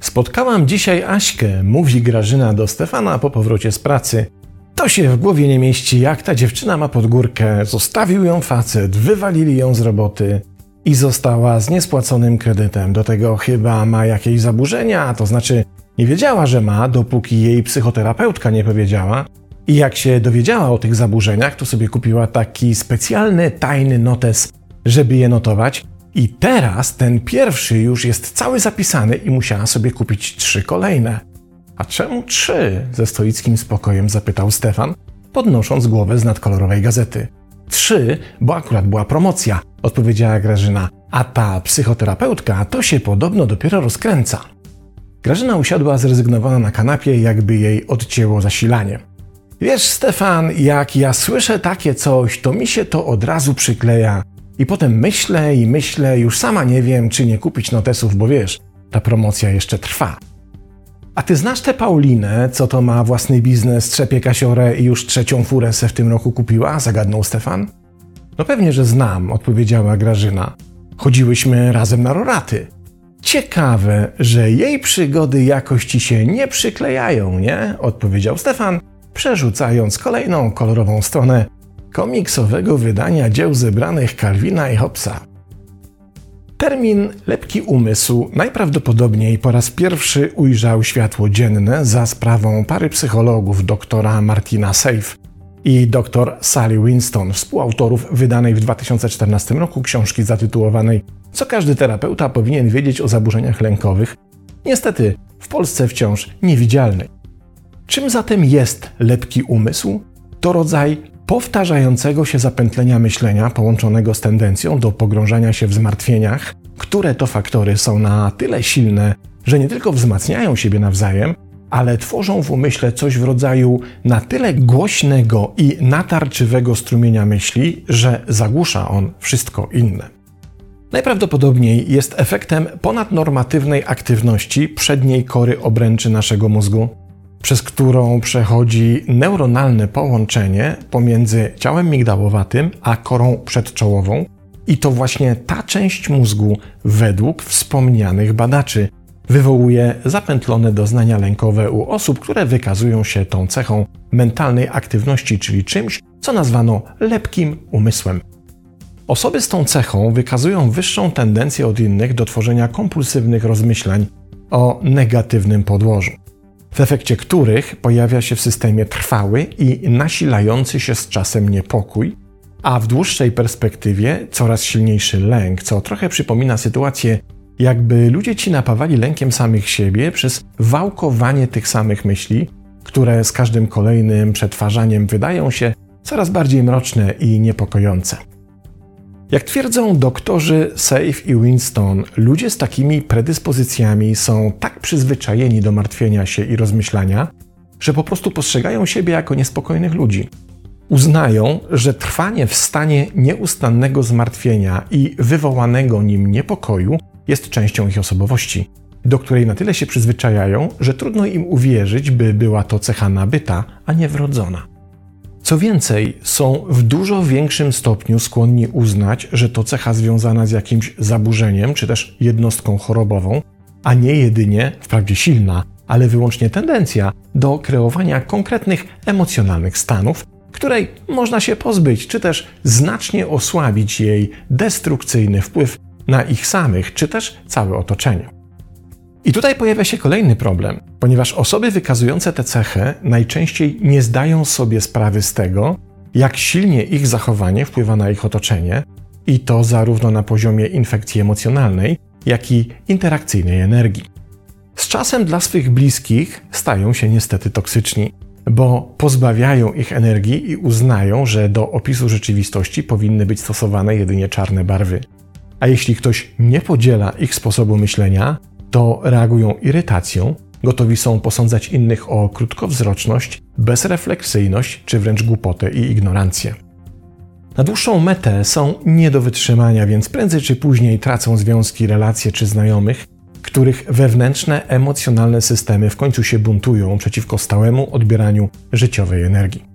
Spotkałam dzisiaj Aśkę, mówi Grażyna do Stefana po powrocie z pracy. To się w głowie nie mieści, jak ta dziewczyna ma pod górkę. Zostawił ją facet, wywalili ją z roboty i została z niespłaconym kredytem. Do tego chyba ma jakieś zaburzenia, to znaczy nie wiedziała, że ma, dopóki jej psychoterapeutka nie powiedziała. I jak się dowiedziała o tych zaburzeniach, to sobie kupiła taki specjalny, tajny notes, żeby je notować. I teraz ten pierwszy już jest cały zapisany i musiała sobie kupić trzy kolejne. A czemu trzy? ze stoickim spokojem zapytał Stefan, podnosząc głowę z nadkolorowej gazety. Trzy, bo akurat była promocja, odpowiedziała Grażyna, a ta psychoterapeutka to się podobno dopiero rozkręca. Grażyna usiadła zrezygnowana na kanapie, jakby jej odcięło zasilanie. Wiesz, Stefan, jak ja słyszę takie coś, to mi się to od razu przykleja. I potem myślę i myślę, już sama nie wiem, czy nie kupić notesów, bo wiesz, ta promocja jeszcze trwa. A ty znasz tę Paulinę, co to ma własny biznes, trzepie kasiorę i już trzecią furę se w tym roku kupiła? Zagadnął Stefan. No pewnie, że znam, odpowiedziała Grażyna. Chodziłyśmy razem na roraty. Ciekawe, że jej przygody jakoś ci się nie przyklejają, nie? Odpowiedział Stefan, przerzucając kolejną kolorową stronę komiksowego wydania dzieł zebranych Calvina i Hobbesa. Termin lepki umysł najprawdopodobniej po raz pierwszy ujrzał światło dzienne za sprawą pary psychologów doktora Martina Seif i dr Sally Winston, współautorów wydanej w 2014 roku książki zatytułowanej Co każdy terapeuta powinien wiedzieć o zaburzeniach lękowych, niestety w Polsce wciąż niewidzialnej. Czym zatem jest lepki umysł? To rodzaj powtarzającego się zapętlenia myślenia połączonego z tendencją do pogrążania się w zmartwieniach, które to faktory są na tyle silne, że nie tylko wzmacniają siebie nawzajem, ale tworzą w umyśle coś w rodzaju na tyle głośnego i natarczywego strumienia myśli, że zagłusza on wszystko inne. Najprawdopodobniej jest efektem ponadnormatywnej aktywności przedniej kory obręczy naszego mózgu, przez którą przechodzi neuronalne połączenie pomiędzy ciałem migdałowatym a korą przedczołową. I to właśnie ta część mózgu, według wspomnianych badaczy, wywołuje zapętlone doznania lękowe u osób, które wykazują się tą cechą mentalnej aktywności, czyli czymś, co nazwano lepkim umysłem. Osoby z tą cechą wykazują wyższą tendencję od innych do tworzenia kompulsywnych rozmyślań o negatywnym podłożu w efekcie których pojawia się w systemie trwały i nasilający się z czasem niepokój, a w dłuższej perspektywie coraz silniejszy lęk, co trochę przypomina sytuację, jakby ludzie ci napawali lękiem samych siebie przez wałkowanie tych samych myśli, które z każdym kolejnym przetwarzaniem wydają się coraz bardziej mroczne i niepokojące. Jak twierdzą doktorzy Safe i Winston, ludzie z takimi predyspozycjami są tak przyzwyczajeni do martwienia się i rozmyślania, że po prostu postrzegają siebie jako niespokojnych ludzi. Uznają, że trwanie w stanie nieustannego zmartwienia i wywołanego nim niepokoju jest częścią ich osobowości, do której na tyle się przyzwyczajają, że trudno im uwierzyć, by była to cecha nabyta, a nie wrodzona. Co więcej, są w dużo większym stopniu skłonni uznać, że to cecha związana z jakimś zaburzeniem czy też jednostką chorobową, a nie jedynie, wprawdzie silna, ale wyłącznie tendencja do kreowania konkretnych emocjonalnych stanów, której można się pozbyć, czy też znacznie osłabić jej destrukcyjny wpływ na ich samych, czy też całe otoczenie. I tutaj pojawia się kolejny problem, ponieważ osoby wykazujące tę cechę najczęściej nie zdają sobie sprawy z tego, jak silnie ich zachowanie wpływa na ich otoczenie, i to zarówno na poziomie infekcji emocjonalnej, jak i interakcyjnej energii. Z czasem dla swych bliskich stają się niestety toksyczni, bo pozbawiają ich energii i uznają, że do opisu rzeczywistości powinny być stosowane jedynie czarne barwy. A jeśli ktoś nie podziela ich sposobu myślenia, to reagują irytacją, gotowi są posądzać innych o krótkowzroczność, bezrefleksyjność czy wręcz głupotę i ignorancję. Na dłuższą metę są nie do wytrzymania, więc prędzej czy później tracą związki, relacje czy znajomych, których wewnętrzne, emocjonalne systemy w końcu się buntują przeciwko stałemu odbieraniu życiowej energii.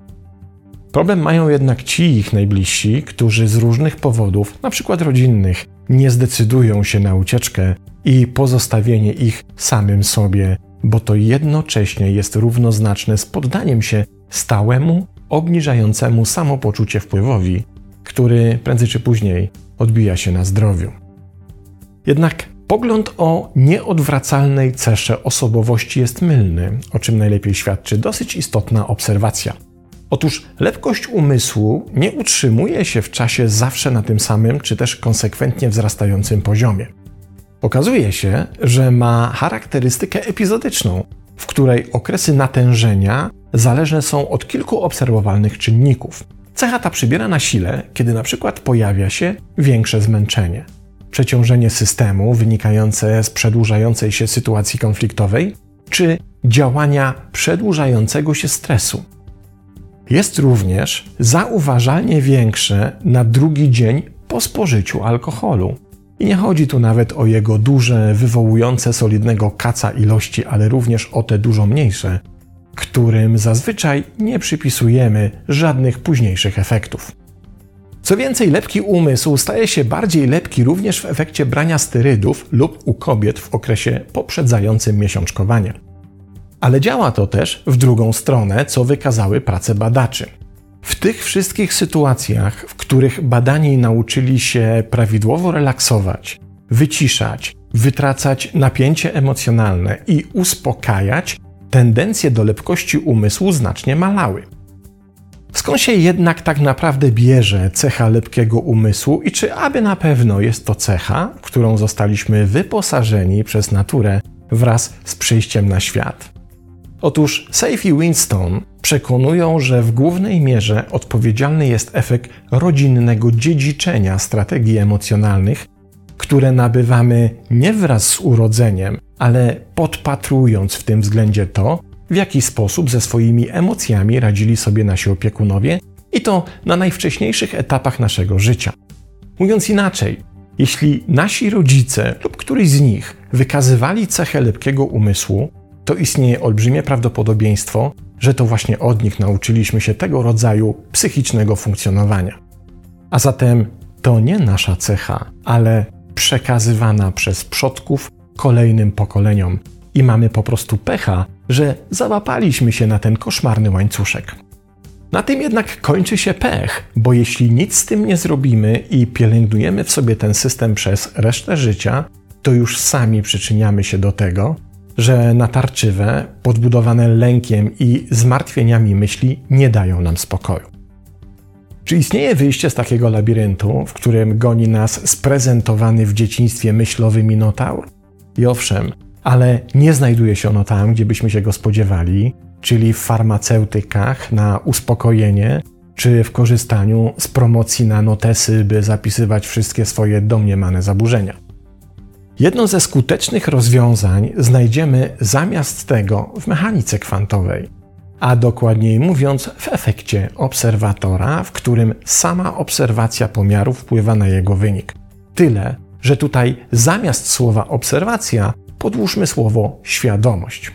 Problem mają jednak ci ich najbliżsi, którzy z różnych powodów, np. rodzinnych, nie zdecydują się na ucieczkę i pozostawienie ich samym sobie, bo to jednocześnie jest równoznaczne z poddaniem się stałemu, obniżającemu samopoczucie wpływowi, który prędzej czy później odbija się na zdrowiu. Jednak pogląd o nieodwracalnej cesze osobowości jest mylny, o czym najlepiej świadczy dosyć istotna obserwacja. Otóż lepkość umysłu nie utrzymuje się w czasie zawsze na tym samym, czy też konsekwentnie wzrastającym poziomie. Okazuje się, że ma charakterystykę epizodyczną, w której okresy natężenia zależne są od kilku obserwowalnych czynników. Cecha ta przybiera na sile, kiedy na przykład pojawia się większe zmęczenie, przeciążenie systemu wynikające z przedłużającej się sytuacji konfliktowej, czy działania przedłużającego się stresu. Jest również zauważalnie większe na drugi dzień po spożyciu alkoholu. I nie chodzi tu nawet o jego duże, wywołujące solidnego kaca ilości, ale również o te dużo mniejsze, którym zazwyczaj nie przypisujemy żadnych późniejszych efektów. Co więcej, lepki umysł staje się bardziej lepki również w efekcie brania sterydów lub u kobiet w okresie poprzedzającym miesiączkowanie. Ale działa to też w drugą stronę, co wykazały prace badaczy. W tych wszystkich sytuacjach, w których badani nauczyli się prawidłowo relaksować, wyciszać, wytracać napięcie emocjonalne i uspokajać, tendencje do lepkości umysłu znacznie malały. Skąd się jednak tak naprawdę bierze cecha lepkiego umysłu i czy aby na pewno jest to cecha, którą zostaliśmy wyposażeni przez naturę wraz z przyjściem na świat? Otóż Safe i Winston przekonują, że w głównej mierze odpowiedzialny jest efekt rodzinnego dziedziczenia strategii emocjonalnych, które nabywamy nie wraz z urodzeniem, ale podpatrując w tym względzie to, w jaki sposób ze swoimi emocjami radzili sobie nasi opiekunowie i to na najwcześniejszych etapach naszego życia. Mówiąc inaczej, jeśli nasi rodzice lub któryś z nich wykazywali cechę lepkiego umysłu, to istnieje olbrzymie prawdopodobieństwo, że to właśnie od nich nauczyliśmy się tego rodzaju psychicznego funkcjonowania. A zatem to nie nasza cecha, ale przekazywana przez przodków kolejnym pokoleniom. I mamy po prostu pecha, że załapaliśmy się na ten koszmarny łańcuszek. Na tym jednak kończy się pech, bo jeśli nic z tym nie zrobimy i pielęgnujemy w sobie ten system przez resztę życia, to już sami przyczyniamy się do tego, że natarczywe, podbudowane lękiem i zmartwieniami myśli nie dają nam spokoju. Czy istnieje wyjście z takiego labiryntu, w którym goni nas sprezentowany w dzieciństwie myślowy minotaur? I owszem, ale nie znajduje się ono tam, gdzie byśmy się go spodziewali, czyli w farmaceutykach na uspokojenie, czy w korzystaniu z promocji na notesy, by zapisywać wszystkie swoje domniemane zaburzenia. Jedno ze skutecznych rozwiązań znajdziemy zamiast tego w mechanice kwantowej, a dokładniej mówiąc w efekcie obserwatora, w którym sama obserwacja pomiaru wpływa na jego wynik. Tyle, że tutaj zamiast słowa obserwacja podłóżmy słowo świadomość.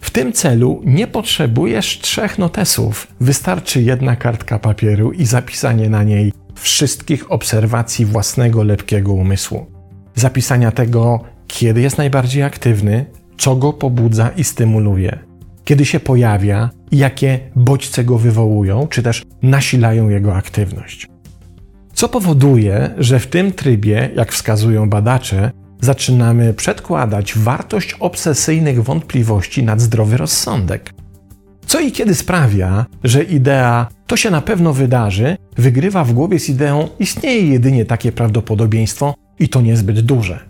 W tym celu nie potrzebujesz trzech notesów, wystarczy jedna kartka papieru i zapisanie na niej wszystkich obserwacji własnego lepkiego umysłu zapisania tego, kiedy jest najbardziej aktywny, co go pobudza i stymuluje, kiedy się pojawia i jakie bodźce go wywołują, czy też nasilają jego aktywność. Co powoduje, że w tym trybie, jak wskazują badacze, zaczynamy przedkładać wartość obsesyjnych wątpliwości nad zdrowy rozsądek. Co i kiedy sprawia, że idea to się na pewno wydarzy, wygrywa w głowie z ideą istnieje jedynie takie prawdopodobieństwo, i to niezbyt duże.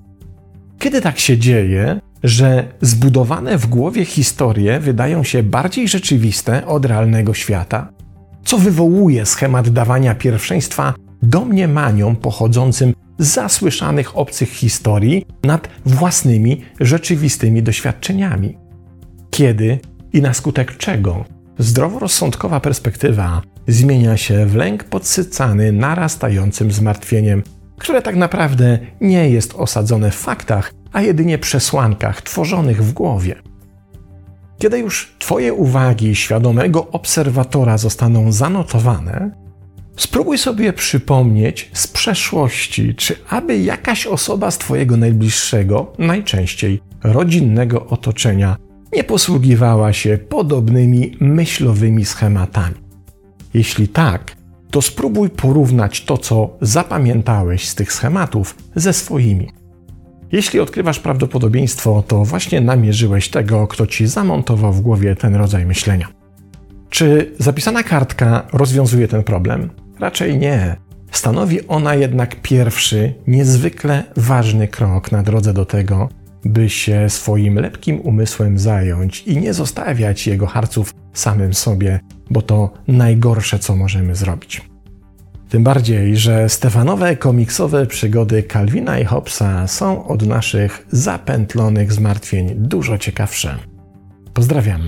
Kiedy tak się dzieje, że zbudowane w głowie historie wydają się bardziej rzeczywiste od realnego świata, co wywołuje schemat dawania pierwszeństwa domniemaniom pochodzącym z zasłyszanych obcych historii nad własnymi rzeczywistymi doświadczeniami. Kiedy i na skutek czego zdroworozsądkowa perspektywa zmienia się w lęk podsycany narastającym zmartwieniem które tak naprawdę nie jest osadzone w faktach, a jedynie przesłankach tworzonych w głowie. Kiedy już Twoje uwagi świadomego obserwatora zostaną zanotowane, spróbuj sobie przypomnieć z przeszłości, czy aby jakaś osoba z Twojego najbliższego, najczęściej rodzinnego otoczenia, nie posługiwała się podobnymi myślowymi schematami. Jeśli tak, to spróbuj porównać to, co zapamiętałeś z tych schematów, ze swoimi. Jeśli odkrywasz prawdopodobieństwo, to właśnie namierzyłeś tego, kto ci zamontował w głowie ten rodzaj myślenia. Czy zapisana kartka rozwiązuje ten problem? Raczej nie. Stanowi ona jednak pierwszy, niezwykle ważny krok na drodze do tego, by się swoim lepkim umysłem zająć i nie zostawiać jego harców samym sobie, bo to najgorsze, co możemy zrobić. Tym bardziej, że Stefanowe komiksowe przygody Calvina i Hobbesa są od naszych zapętlonych zmartwień dużo ciekawsze. Pozdrawiam.